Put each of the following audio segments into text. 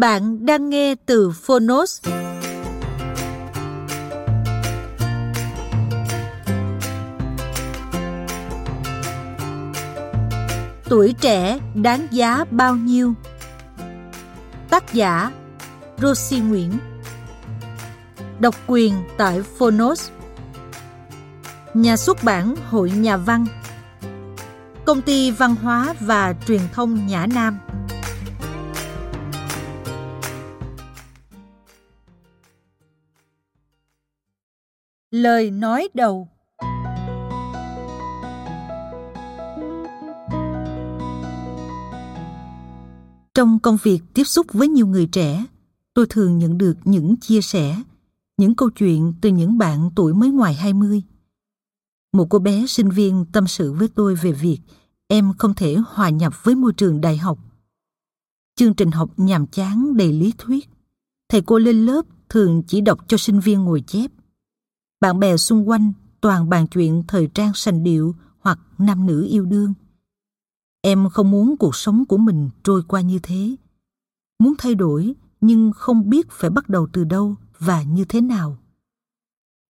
Bạn đang nghe từ Phonos. Tuổi trẻ đáng giá bao nhiêu? Tác giả Rosie Nguyễn Độc quyền tại Phonos Nhà xuất bản Hội Nhà văn Công ty Văn hóa và Truyền thông Nhã Nam Lời nói đầu Trong công việc tiếp xúc với nhiều người trẻ, tôi thường nhận được những chia sẻ, những câu chuyện từ những bạn tuổi mới ngoài 20. Một cô bé sinh viên tâm sự với tôi về việc em không thể hòa nhập với môi trường đại học. Chương trình học nhàm chán đầy lý thuyết. Thầy cô lên lớp thường chỉ đọc cho sinh viên ngồi chép. Bạn bè xung quanh toàn bàn chuyện thời trang sành điệu hoặc nam nữ yêu đương. Em không muốn cuộc sống của mình trôi qua như thế. Muốn thay đổi nhưng không biết phải bắt đầu từ đâu và như thế nào.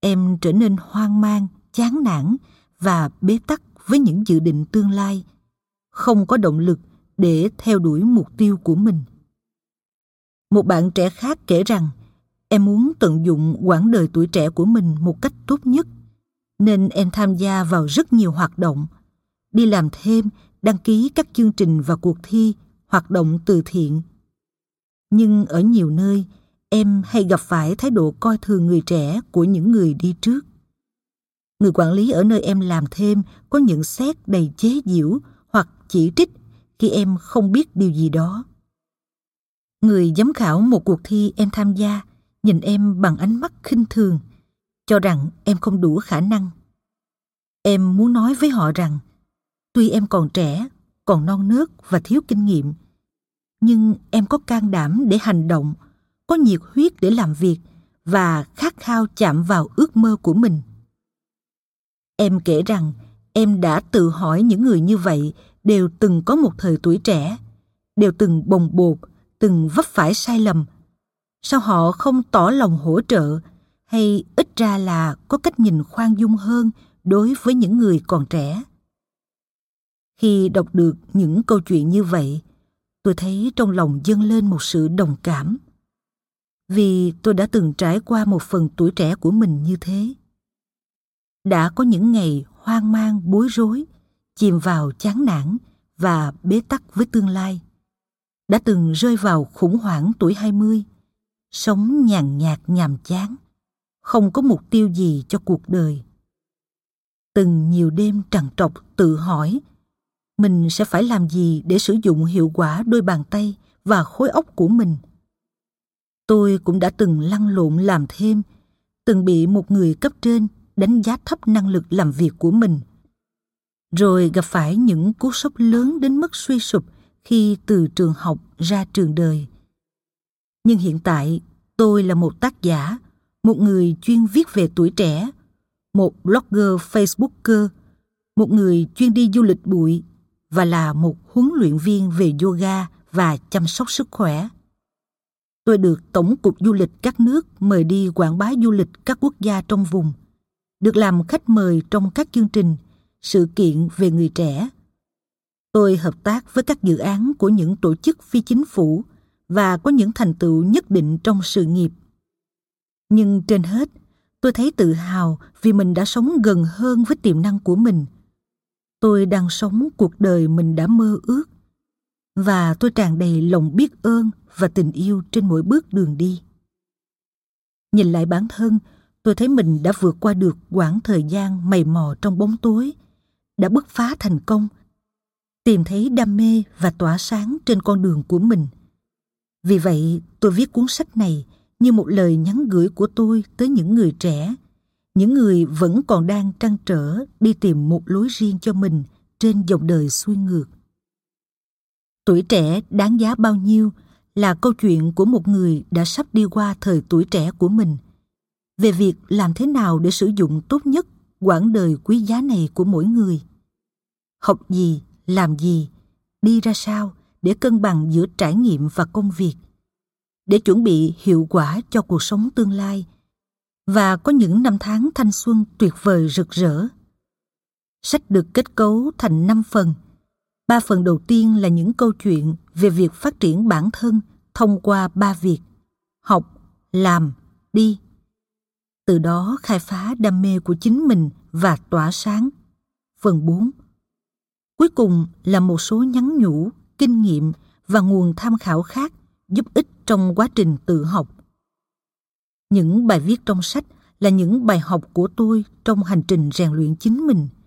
Em trở nên hoang mang, chán nản và bế tắc với những dự định tương lai, không có động lực để theo đuổi mục tiêu của mình. Một bạn trẻ khác kể rằng Em muốn tận dụng quãng đời tuổi trẻ của mình một cách tốt nhất, nên em tham gia vào rất nhiều hoạt động, đi làm thêm, đăng ký các chương trình và cuộc thi, hoạt động từ thiện. Nhưng ở nhiều nơi, em hay gặp phải thái độ coi thường người trẻ của những người đi trước. Người quản lý ở nơi em làm thêm có nhận xét đầy chế giễu hoặc chỉ trích khi em không biết điều gì đó. Người giám khảo một cuộc thi em tham gia nhìn em bằng ánh mắt khinh thường, cho rằng em không đủ khả năng. Em muốn nói với họ rằng, tuy em còn trẻ, còn non nớt và thiếu kinh nghiệm, nhưng em có can đảm để hành động, có nhiệt huyết để làm việc và khát khao chạm vào ước mơ của mình. Em kể rằng em đã tự hỏi những người như vậy đều từng có một thời tuổi trẻ, đều từng bồng bột, từng vấp phải sai lầm sao họ không tỏ lòng hỗ trợ? Hay ít ra là có cách nhìn khoan dung hơn đối với những người còn trẻ? Khi đọc được những câu chuyện như vậy, tôi thấy trong lòng dâng lên một sự đồng cảm. Vì tôi đã từng trải qua một phần tuổi trẻ của mình như thế. Đã có những ngày hoang mang, bối rối, chìm vào chán nản và bế tắc với tương lai. Đã từng rơi vào khủng hoảng tuổi 20 sống nhàn nhạt nhàm chán, không có mục tiêu gì cho cuộc đời. Từng nhiều đêm trằn trọc tự hỏi, mình sẽ phải làm gì để sử dụng hiệu quả đôi bàn tay và khối óc của mình? Tôi cũng đã từng lăn lộn làm thêm, từng bị một người cấp trên đánh giá thấp năng lực làm việc của mình. Rồi gặp phải những cú sốc lớn đến mức suy sụp khi từ trường học ra trường đời nhưng hiện tại tôi là một tác giả một người chuyên viết về tuổi trẻ một blogger facebooker một người chuyên đi du lịch bụi và là một huấn luyện viên về yoga và chăm sóc sức khỏe Tôi được Tổng cục Du lịch các nước mời đi quảng bá du lịch các quốc gia trong vùng. Được làm khách mời trong các chương trình, sự kiện về người trẻ. Tôi hợp tác với các dự án của những tổ chức phi chính phủ và có những thành tựu nhất định trong sự nghiệp. Nhưng trên hết, tôi thấy tự hào vì mình đã sống gần hơn với tiềm năng của mình. Tôi đang sống cuộc đời mình đã mơ ước và tôi tràn đầy lòng biết ơn và tình yêu trên mỗi bước đường đi. Nhìn lại bản thân, tôi thấy mình đã vượt qua được quãng thời gian mày mò trong bóng tối, đã bứt phá thành công, tìm thấy đam mê và tỏa sáng trên con đường của mình. Vì vậy, tôi viết cuốn sách này như một lời nhắn gửi của tôi tới những người trẻ, những người vẫn còn đang trăn trở đi tìm một lối riêng cho mình trên dòng đời xuôi ngược. Tuổi trẻ đáng giá bao nhiêu là câu chuyện của một người đã sắp đi qua thời tuổi trẻ của mình. Về việc làm thế nào để sử dụng tốt nhất quãng đời quý giá này của mỗi người. Học gì, làm gì, đi ra sao để cân bằng giữa trải nghiệm và công việc. Để chuẩn bị hiệu quả cho cuộc sống tương lai và có những năm tháng thanh xuân tuyệt vời rực rỡ. Sách được kết cấu thành 5 phần – Ba phần đầu tiên là những câu chuyện về việc phát triển bản thân thông qua ba việc học, làm, đi. Từ đó khai phá đam mê của chính mình và tỏa sáng. Phần 4 Cuối cùng là một số nhắn nhủ, kinh nghiệm và nguồn tham khảo khác giúp ích trong quá trình tự học. Những bài viết trong sách là những bài học của tôi trong hành trình rèn luyện chính mình –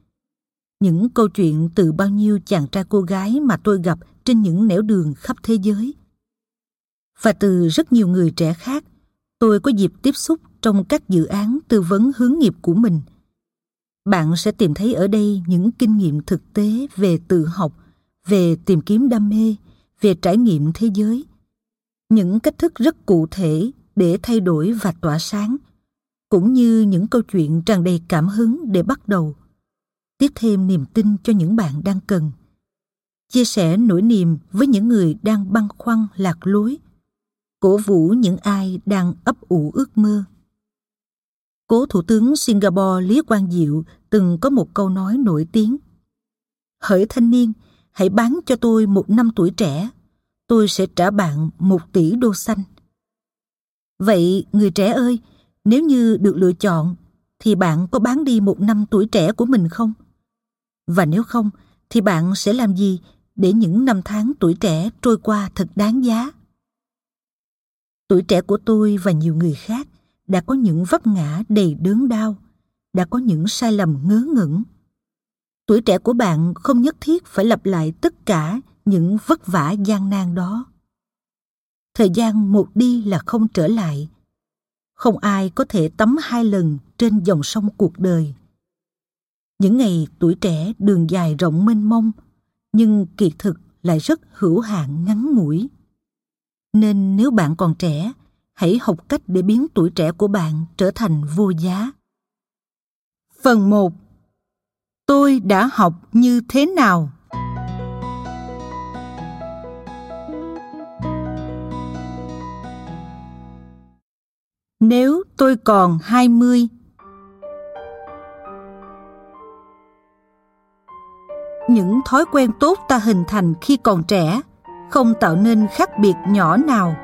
những câu chuyện từ bao nhiêu chàng trai cô gái mà tôi gặp trên những nẻo đường khắp thế giới. Và từ rất nhiều người trẻ khác, tôi có dịp tiếp xúc trong các dự án tư vấn hướng nghiệp của mình. Bạn sẽ tìm thấy ở đây những kinh nghiệm thực tế về tự học, về tìm kiếm đam mê, về trải nghiệm thế giới. Những cách thức rất cụ thể để thay đổi và tỏa sáng, cũng như những câu chuyện tràn đầy cảm hứng để bắt đầu. Tiếp thêm niềm tin cho những bạn đang cần. Chia sẻ nỗi niềm với những người đang băn khoăn lạc lối. Cổ vũ những ai đang ấp ủ ước mơ. Cố thủ tướng singapore lý quang diệu từng có một câu nói nổi tiếng. Hỡi thanh niên hãy bán cho tôi một năm tuổi trẻ tôi sẽ trả bạn một tỷ đô xanh vậy người trẻ ơi nếu như được lựa chọn thì bạn có bán đi một năm tuổi trẻ của mình không và nếu không, thì bạn sẽ làm gì để những năm tháng tuổi trẻ trôi qua thật đáng giá? Tuổi trẻ của tôi và nhiều người khác đã có những vấp ngã đầy đớn đau, đã có những sai lầm ngớ ngẩn. Tuổi trẻ của bạn không nhất thiết phải lặp lại tất cả những vất vả gian nan đó. Thời gian một đi là không trở lại. Không ai có thể tắm hai lần trên dòng sông cuộc đời những ngày tuổi trẻ đường dài rộng mênh mông, nhưng kiệt thực lại rất hữu hạn ngắn ngủi. Nên nếu bạn còn trẻ, hãy học cách để biến tuổi trẻ của bạn trở thành vô giá. Phần 1 Tôi đã học như thế nào? Nếu tôi còn 20 những thói quen tốt ta hình thành khi còn trẻ không tạo nên khác biệt nhỏ nào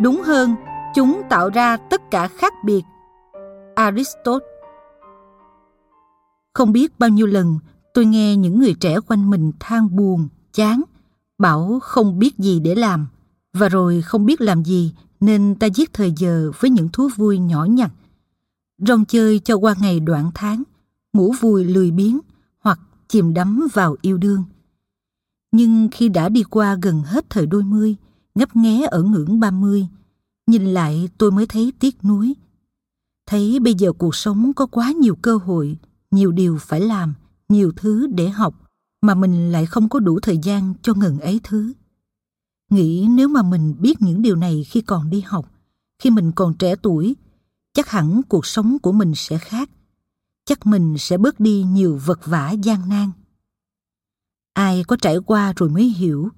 đúng hơn, chúng tạo ra tất cả khác biệt aristotle không biết bao nhiêu lần tôi nghe những người trẻ quanh mình than buồn chán bảo không biết gì để làm và rồi không biết làm gì nên ta giết thời giờ với những thú vui nhỏ nhặt rong chơi cho qua ngày đoạn tháng ngủ vui lười biếng chìm đắm vào yêu đương. Nhưng khi đã đi qua gần hết thời đôi mươi, ngấp nghé ở ngưỡng ba mươi, nhìn lại tôi mới thấy tiếc nuối. Thấy bây giờ cuộc sống có quá nhiều cơ hội, nhiều điều phải làm, nhiều thứ để học, mà mình lại không có đủ thời gian cho ngần ấy thứ. Nghĩ nếu mà mình biết những điều này khi còn đi học, khi mình còn trẻ tuổi, chắc hẳn cuộc sống của mình sẽ khác chắc mình sẽ bớt đi nhiều vật vả gian nan. Ai có trải qua rồi mới hiểu.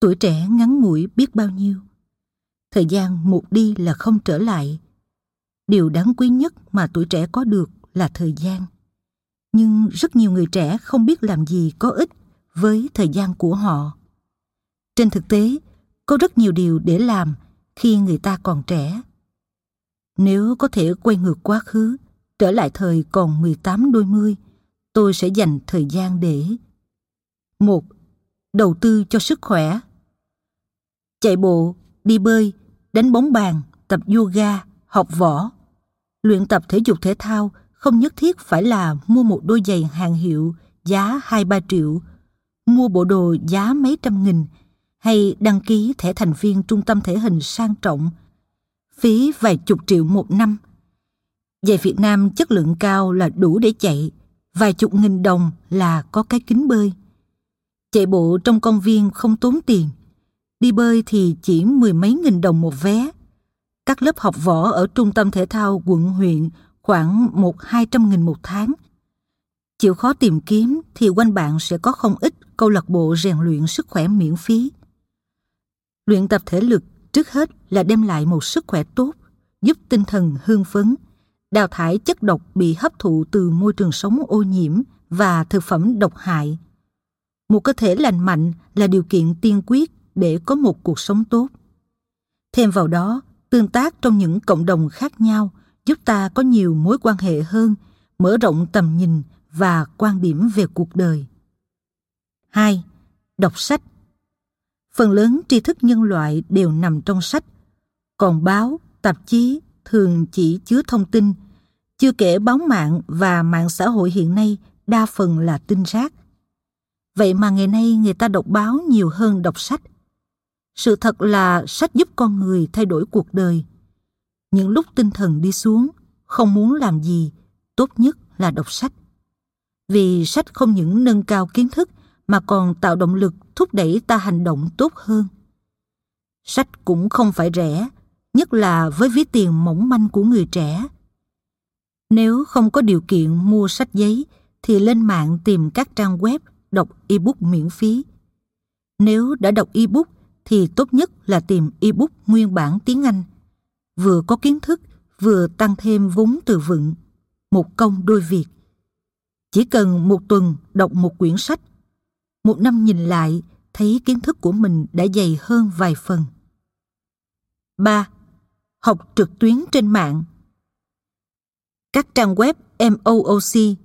Tuổi trẻ ngắn ngủi biết bao nhiêu. Thời gian một đi là không trở lại. Điều đáng quý nhất mà tuổi trẻ có được là thời gian. Nhưng rất nhiều người trẻ không biết làm gì có ích với thời gian của họ. Trên thực tế, có rất nhiều điều để làm khi người ta còn trẻ. Nếu có thể quay ngược quá khứ, trở lại thời còn 18 đôi mươi, tôi sẽ dành thời gian để một Đầu tư cho sức khỏe Chạy bộ, đi bơi, đánh bóng bàn, tập yoga, học võ. Luyện tập thể dục thể thao không nhất thiết phải là mua một đôi giày hàng hiệu giá 2-3 triệu, mua bộ đồ giá mấy trăm nghìn hay đăng ký thẻ thành viên trung tâm thể hình sang trọng, phí vài chục triệu một năm. Giày Việt Nam chất lượng cao là đủ để chạy, vài chục nghìn đồng là có cái kính bơi. Chạy bộ trong công viên không tốn tiền, đi bơi thì chỉ mười mấy nghìn đồng một vé. Các lớp học võ ở trung tâm thể thao quận huyện khoảng một hai trăm nghìn một tháng. Chịu khó tìm kiếm thì quanh bạn sẽ có không ít câu lạc bộ rèn luyện sức khỏe miễn phí. Luyện tập thể lực trước hết là đem lại một sức khỏe tốt, giúp tinh thần hương phấn, đào thải chất độc bị hấp thụ từ môi trường sống ô nhiễm và thực phẩm độc hại. Một cơ thể lành mạnh là điều kiện tiên quyết để có một cuộc sống tốt. Thêm vào đó, tương tác trong những cộng đồng khác nhau giúp ta có nhiều mối quan hệ hơn, mở rộng tầm nhìn và quan điểm về cuộc đời. 2. Đọc sách Phần lớn tri thức nhân loại đều nằm trong sách, còn báo, tạp chí thường chỉ chứa thông tin, chưa kể báo mạng và mạng xã hội hiện nay đa phần là tin rác. Vậy mà ngày nay người ta đọc báo nhiều hơn đọc sách. Sự thật là sách giúp con người thay đổi cuộc đời. Những lúc tinh thần đi xuống, không muốn làm gì, tốt nhất là đọc sách. Vì sách không những nâng cao kiến thức mà còn tạo động lực thúc đẩy ta hành động tốt hơn. Sách cũng không phải rẻ, nhất là với ví tiền mỏng manh của người trẻ. Nếu không có điều kiện mua sách giấy thì lên mạng tìm các trang web đọc ebook miễn phí. Nếu đã đọc ebook thì tốt nhất là tìm ebook nguyên bản tiếng Anh. Vừa có kiến thức, vừa tăng thêm vốn từ vựng. Một công đôi việc. Chỉ cần một tuần đọc một quyển sách, một năm nhìn lại thấy kiến thức của mình đã dày hơn vài phần. 3. Học trực tuyến trên mạng Các trang web MOOC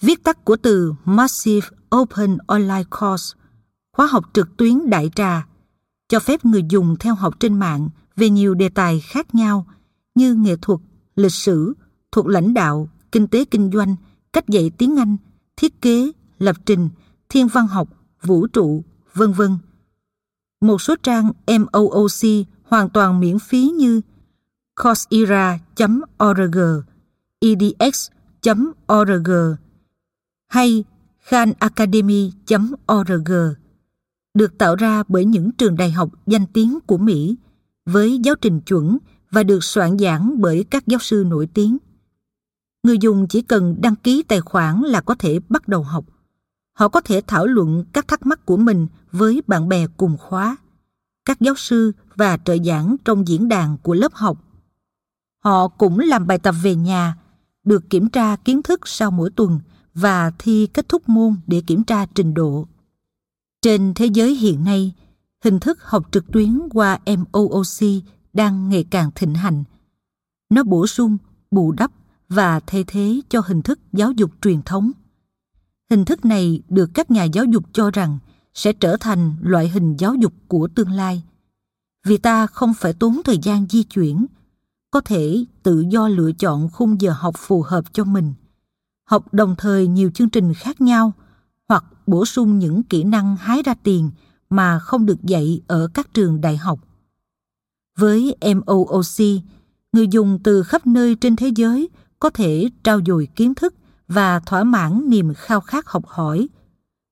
viết tắt của từ Massive Open Online Course, khóa học trực tuyến đại trà, cho phép người dùng theo học trên mạng về nhiều đề tài khác nhau như nghệ thuật, lịch sử, thuộc lãnh đạo, kinh tế kinh doanh, cách dạy tiếng Anh, thiết kế, lập trình, thiên văn học, vũ trụ, vân vân. Một số trang MOOC hoàn toàn miễn phí như Coursera.org, edx.org hay khanacademy.org được tạo ra bởi những trường đại học danh tiếng của Mỹ với giáo trình chuẩn và được soạn giảng bởi các giáo sư nổi tiếng. Người dùng chỉ cần đăng ký tài khoản là có thể bắt đầu học. Họ có thể thảo luận các thắc mắc của mình với bạn bè cùng khóa, các giáo sư và trợ giảng trong diễn đàn của lớp học. Họ cũng làm bài tập về nhà, được kiểm tra kiến thức sau mỗi tuần và thi kết thúc môn để kiểm tra trình độ. Trên thế giới hiện nay, hình thức học trực tuyến qua MOOC đang ngày càng thịnh hành. Nó bổ sung, bù đắp và thay thế cho hình thức giáo dục truyền thống. Hình thức này được các nhà giáo dục cho rằng sẽ trở thành loại hình giáo dục của tương lai. Vì ta không phải tốn thời gian di chuyển, có thể tự do lựa chọn khung giờ học phù hợp cho mình, học đồng thời nhiều chương trình khác nhau hoặc bổ sung những kỹ năng hái ra tiền mà không được dạy ở các trường đại học. Với MOOC, người dùng từ khắp nơi trên thế giới có thể trao dồi kiến thức và thỏa mãn niềm khao khát học hỏi,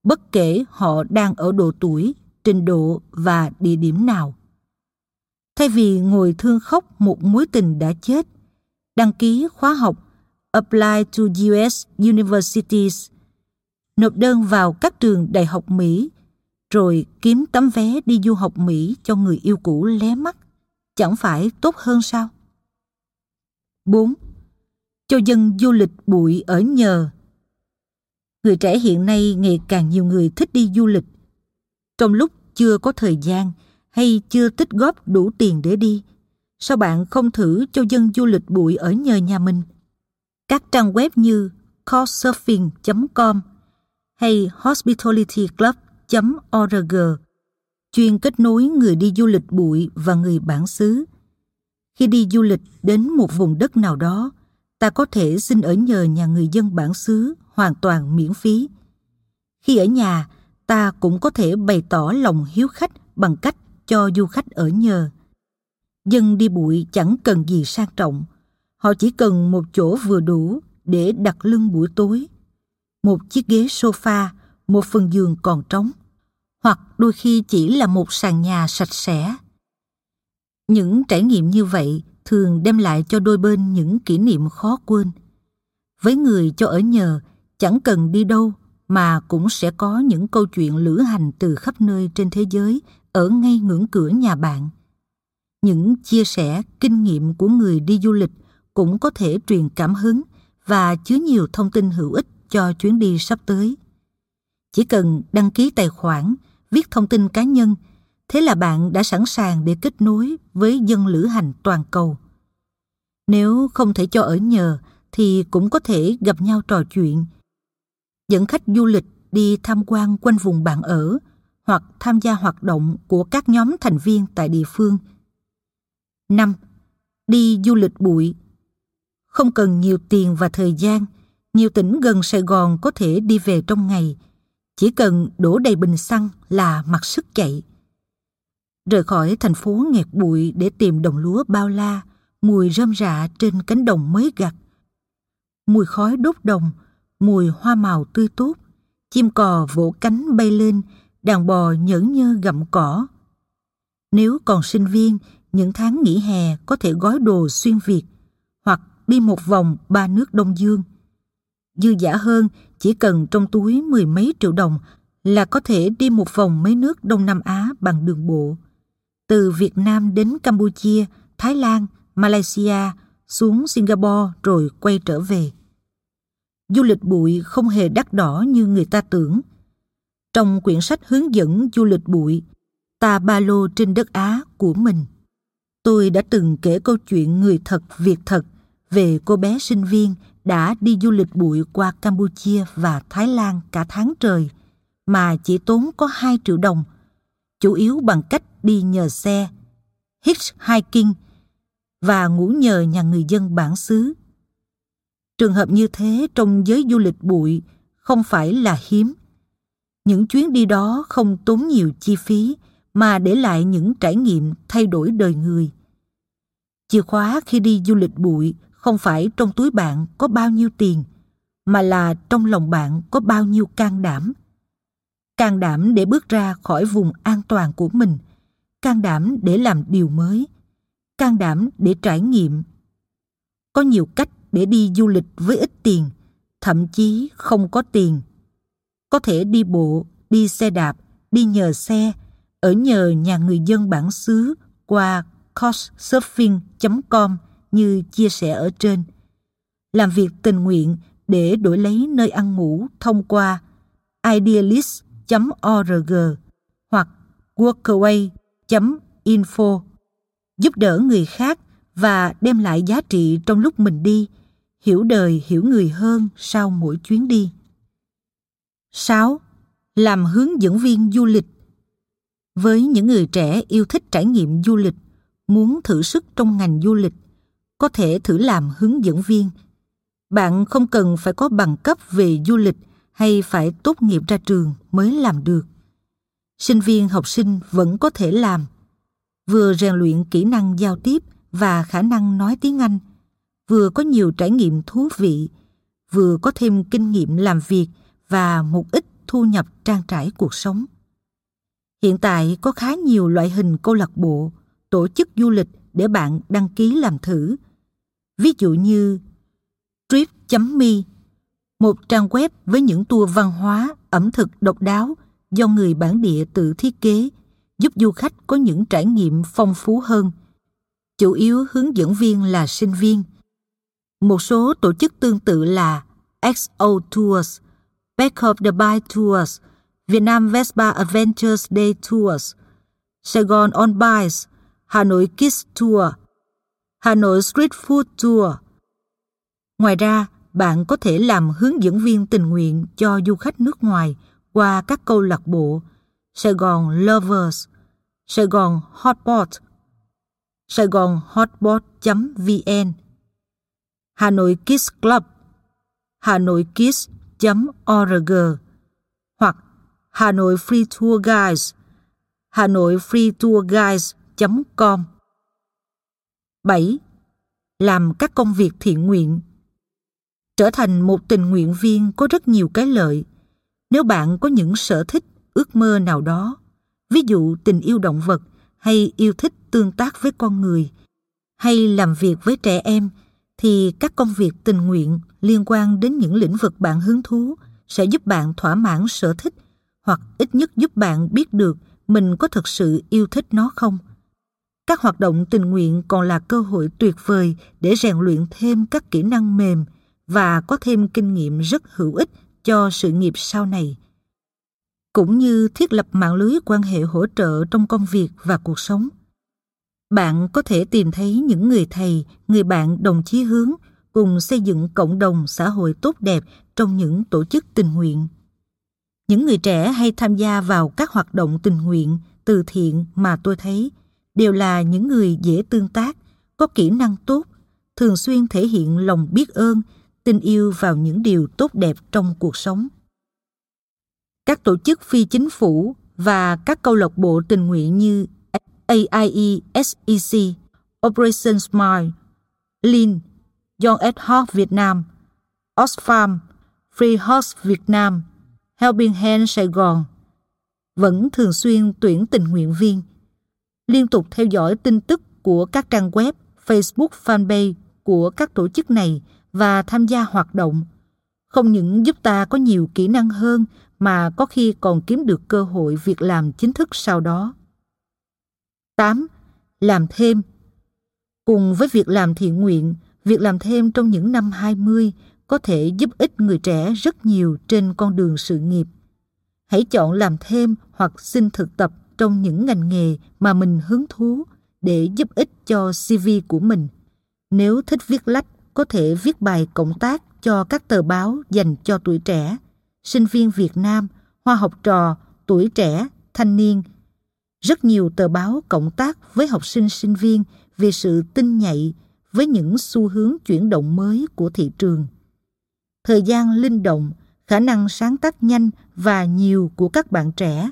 bất kể họ đang ở độ tuổi, trình độ và địa điểm nào. Thay vì ngồi thương khóc một mối tình đã chết, đăng ký khóa học Apply to US Universities, nộp đơn vào các trường đại học Mỹ, rồi kiếm tấm vé đi du học Mỹ cho người yêu cũ lé mắt. chẳng phải tốt hơn sao? 4. Cho dân du lịch bụi ở nhờ. Người trẻ hiện nay ngày càng nhiều người thích đi du lịch. Trong lúc chưa có thời gian hay chưa tích góp đủ tiền để đi, sao bạn không thử cho dân du lịch bụi ở nhờ nhà mình? Các trang web như couchsurfing.com hay org chuyên kết nối người đi du lịch bụi và người bản xứ. Khi đi du lịch đến một vùng đất nào đó, ta có thể xin ở nhờ nhà người dân bản xứ hoàn toàn miễn phí. Khi ở nhà, ta cũng có thể bày tỏ lòng hiếu khách bằng cách cho du khách ở nhờ. Dân đi bụi chẳng cần gì sang trọng, họ chỉ cần một chỗ vừa đủ để đặt lưng buổi tối, một chiếc ghế sofa, một phần giường còn trống, hoặc đôi khi chỉ là một sàn nhà sạch sẽ. Những trải nghiệm như vậy thường đem lại cho đôi bên những kỷ niệm khó quên. Với người cho ở nhờ, chẳng cần đi đâu mà cũng sẽ có những câu chuyện lữ hành từ khắp nơi trên thế giới ở ngay ngưỡng cửa nhà bạn. Những chia sẻ kinh nghiệm của người đi du lịch cũng có thể truyền cảm hứng và chứa nhiều thông tin hữu ích cho chuyến đi sắp tới. Chỉ cần đăng ký tài khoản, viết thông tin cá nhân, thế là bạn đã sẵn sàng để kết nối với dân lữ hành toàn cầu. Nếu không thể cho ở nhờ thì cũng có thể gặp nhau trò chuyện. Dẫn khách du lịch đi tham quan quanh vùng bạn ở hoặc tham gia hoạt động của các nhóm thành viên tại địa phương. 5. Đi du lịch bụi Không cần nhiều tiền và thời gian, nhiều tỉnh gần Sài Gòn có thể đi về trong ngày. Chỉ cần đổ đầy bình xăng là mặc sức chạy. Rời khỏi thành phố nghẹt bụi để tìm đồng lúa bao la, mùi rơm rạ trên cánh đồng mới gặt. Mùi khói đốt đồng, mùi hoa màu tươi tốt, chim cò vỗ cánh bay lên, đàn bò nhẫn nhơ gặm cỏ. Nếu còn sinh viên, những tháng nghỉ hè có thể gói đồ xuyên Việt hoặc đi một vòng ba nước Đông Dương. Dư giả hơn, chỉ cần trong túi mười mấy triệu đồng là có thể đi một vòng mấy nước Đông Nam Á bằng đường bộ. Từ Việt Nam đến Campuchia, Thái Lan, Malaysia, xuống Singapore rồi quay trở về. Du lịch bụi không hề đắt đỏ như người ta tưởng. Trong quyển sách hướng dẫn du lịch bụi, ta ba lô trên đất Á của mình, tôi đã từng kể câu chuyện người thật việc thật về cô bé sinh viên đã đi du lịch bụi qua Campuchia và Thái Lan cả tháng trời mà chỉ tốn có 2 triệu đồng, chủ yếu bằng cách đi nhờ xe, hitchhiking và ngủ nhờ nhà người dân bản xứ. Trường hợp như thế trong giới du lịch bụi không phải là hiếm. Những chuyến đi đó không tốn nhiều chi phí mà để lại những trải nghiệm thay đổi đời người. Chìa khóa khi đi du lịch bụi không phải trong túi bạn có bao nhiêu tiền, mà là trong lòng bạn có bao nhiêu can đảm. Can đảm để bước ra khỏi vùng an toàn của mình, can đảm để làm điều mới, can đảm để trải nghiệm. Có nhiều cách để đi du lịch với ít tiền, thậm chí không có tiền. Có thể đi bộ, đi xe đạp, đi nhờ xe, ở nhờ nhà người dân bản xứ qua couchsurfing.com như chia sẻ ở trên. Làm việc tình nguyện để đổi lấy nơi ăn ngủ thông qua idealist.org hoặc workaway.info giúp đỡ người khác và đem lại giá trị trong lúc mình đi, hiểu đời hiểu người hơn sau mỗi chuyến đi. 6. Làm hướng dẫn viên du lịch Với những người trẻ yêu thích trải nghiệm du lịch, muốn thử sức trong ngành du lịch, có thể thử làm hướng dẫn viên. Bạn không cần phải có bằng cấp về du lịch hay phải tốt nghiệp ra trường mới làm được. Sinh viên học sinh vẫn có thể làm. Vừa rèn luyện kỹ năng giao tiếp và khả năng nói tiếng Anh, vừa có nhiều trải nghiệm thú vị, vừa có thêm kinh nghiệm làm việc và một ít thu nhập trang trải cuộc sống. Hiện tại có khá nhiều loại hình câu lạc bộ, tổ chức du lịch để bạn đăng ký làm thử ví dụ như trip.me, một trang web với những tour văn hóa, ẩm thực độc đáo do người bản địa tự thiết kế, giúp du khách có những trải nghiệm phong phú hơn. chủ yếu hướng dẫn viên là sinh viên. Một số tổ chức tương tự là XO Tours, Back of the Bike Tours, Vietnam Vespa Adventures Day Tours, Sài Gòn On Bikes, Hà Nội Kids Tour, Hà Nội Street Food Tour. Ngoài ra, bạn có thể làm hướng dẫn viên tình nguyện cho du khách nước ngoài qua các câu lạc bộ Sài Gòn Lovers, Sài Gòn Hotpot, Sài Gòn Hotpot.vn, Hà Nội Kids Club, Hà Nội Kids.org hoặc Hà Nội Free Tour Guides, Hà Nội Free Tour Guides.com. 7. Làm các công việc thiện nguyện Trở thành một tình nguyện viên có rất nhiều cái lợi. Nếu bạn có những sở thích, ước mơ nào đó, ví dụ tình yêu động vật hay yêu thích tương tác với con người, hay làm việc với trẻ em, thì các công việc tình nguyện liên quan đến những lĩnh vực bạn hứng thú sẽ giúp bạn thỏa mãn sở thích hoặc ít nhất giúp bạn biết được mình có thực sự yêu thích nó không. Các hoạt động tình nguyện còn là cơ hội tuyệt vời để rèn luyện thêm các kỹ năng mềm và có thêm kinh nghiệm rất hữu ích cho sự nghiệp sau này. Cũng như thiết lập mạng lưới quan hệ hỗ trợ trong công việc và cuộc sống. Bạn có thể tìm thấy những người thầy, người bạn đồng chí hướng cùng xây dựng cộng đồng xã hội tốt đẹp trong những tổ chức tình nguyện. Những người trẻ hay tham gia vào các hoạt động tình nguyện từ thiện mà tôi thấy đều là những người dễ tương tác có kỹ năng tốt thường xuyên thể hiện lòng biết ơn tin yêu vào những điều tốt đẹp trong cuộc sống các tổ chức phi chính phủ và các câu lạc bộ tình nguyện như AIE SEC, Operation Smile, Lean, Young at Heart Việt Nam, Oxfam, Free House Việt Nam, Helping Hand Sài Gòn vẫn thường xuyên tuyển tình nguyện viên. Liên tục theo dõi tin tức của các trang web, Facebook fanpage của các tổ chức này và tham gia hoạt động không những giúp ta có nhiều kỹ năng hơn mà có khi còn kiếm được cơ hội việc làm chính thức sau đó. 8. Làm thêm Cùng với việc làm thiện nguyện, việc làm thêm trong những năm 20 có thể giúp ích người trẻ rất nhiều trên con đường sự nghiệp. Hãy chọn làm thêm hoặc xin thực tập trong những ngành nghề mà mình hứng thú để giúp ích cho CV của mình. Nếu thích viết lách, có thể viết bài cộng tác cho các tờ báo dành cho tuổi trẻ, sinh viên Việt Nam, hoa học trò, tuổi trẻ, thanh niên. Rất nhiều tờ báo cộng tác với học sinh sinh viên về sự tinh nhạy với những xu hướng chuyển động mới của thị trường. Thời gian linh động, khả năng sáng tác nhanh và nhiều của các bạn trẻ.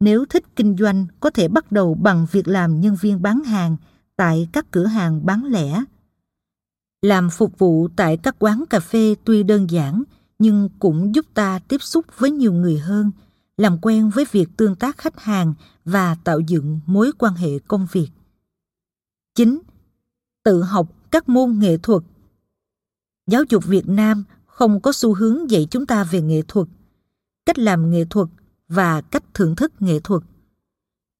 Nếu thích kinh doanh, có thể bắt đầu bằng việc làm nhân viên bán hàng tại các cửa hàng bán lẻ làm phục vụ tại các quán cà phê tuy đơn giản nhưng cũng giúp ta tiếp xúc với nhiều người hơn, làm quen với việc tương tác khách hàng và tạo dựng mối quan hệ công việc. 9. Tự học các môn nghệ thuật. Giáo dục Việt Nam không có xu hướng dạy chúng ta về nghệ thuật, cách làm nghệ thuật và cách thưởng thức nghệ thuật.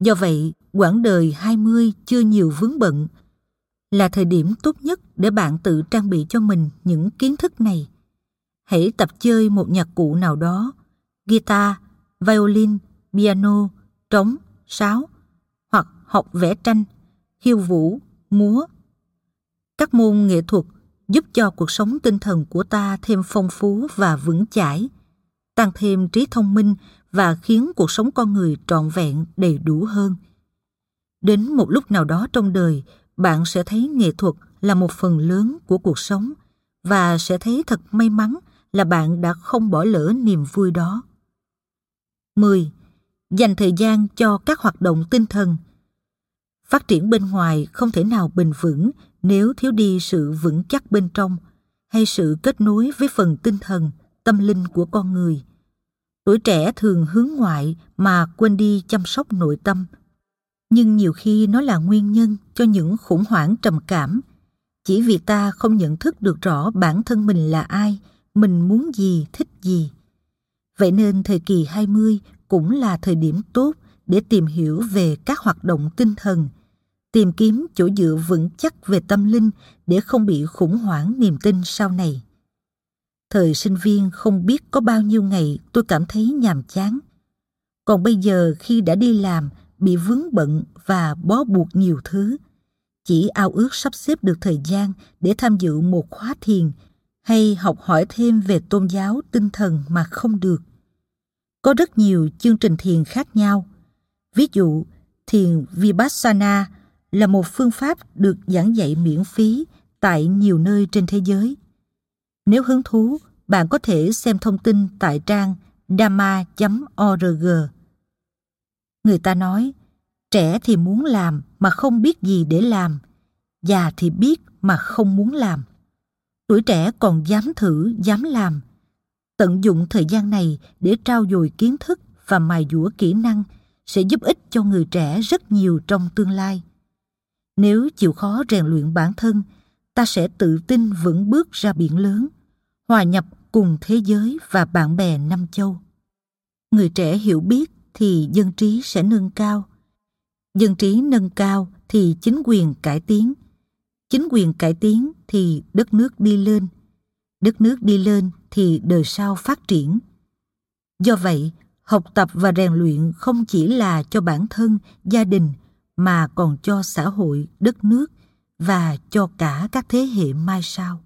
Do vậy, quãng đời 20 chưa nhiều vướng bận là thời điểm tốt nhất để bạn tự trang bị cho mình những kiến thức này. Hãy tập chơi một nhạc cụ nào đó, guitar, violin, piano, trống, sáo, hoặc học vẽ tranh, khiêu vũ, múa. Các môn nghệ thuật giúp cho cuộc sống tinh thần của ta thêm phong phú và vững chãi, tăng thêm trí thông minh và khiến cuộc sống con người trọn vẹn đầy đủ hơn. Đến một lúc nào đó trong đời, bạn sẽ thấy nghệ thuật là một phần lớn của cuộc sống và sẽ thấy thật may mắn là bạn đã không bỏ lỡ niềm vui đó. 10. Dành thời gian cho các hoạt động tinh thần. Phát triển bên ngoài không thể nào bền vững nếu thiếu đi sự vững chắc bên trong hay sự kết nối với phần tinh thần, tâm linh của con người. Tuổi trẻ thường hướng ngoại mà quên đi chăm sóc nội tâm, nhưng nhiều khi nó là nguyên nhân cho những khủng hoảng trầm cảm. Chỉ vì ta không nhận thức được rõ bản thân mình là ai mình muốn gì thích gì. Vậy nên thời kỳ 20 cũng là thời điểm tốt để tìm hiểu về các hoạt động tinh thần tìm kiếm chỗ dựa vững chắc về tâm linh để không bị khủng hoảng niềm tin sau này. Thời sinh viên không biết có bao nhiêu ngày tôi cảm thấy nhàm chán. Còn bây giờ khi đã đi làm, bị vướng bận và bó buộc nhiều thứ, chỉ ao ước sắp xếp được thời gian để tham dự một khóa thiền hay học hỏi thêm về tôn giáo tinh thần mà không được. Có rất nhiều chương trình thiền khác nhau. Ví dụ, thiền Vipassana là một phương pháp được giảng dạy miễn phí tại nhiều nơi trên thế giới. Nếu hứng thú, bạn có thể xem thông tin tại trang dama.org. Người ta nói, trẻ thì muốn làm mà không biết gì để làm, già thì biết mà không muốn làm. Tuổi trẻ còn dám thử, dám làm. Tận dụng thời gian này để trao dồi kiến thức và mài dũa kỹ năng sẽ giúp ích cho người trẻ rất nhiều trong tương lai. Nếu chịu khó rèn luyện bản thân, ta sẽ tự tin vững bước ra biển lớn, hòa nhập cùng thế giới và bạn bè năm châu. Người trẻ hiểu biết thì dân trí sẽ nâng cao. Dân trí nâng cao thì chính quyền cải tiến. Chính quyền cải tiến thì đất nước đi lên. Đất nước đi lên thì đời sau phát triển. Do vậy, học tập và rèn luyện không chỉ là cho bản thân, gia đình mà còn cho xã hội, đất nước và cho cả các thế hệ mai sau.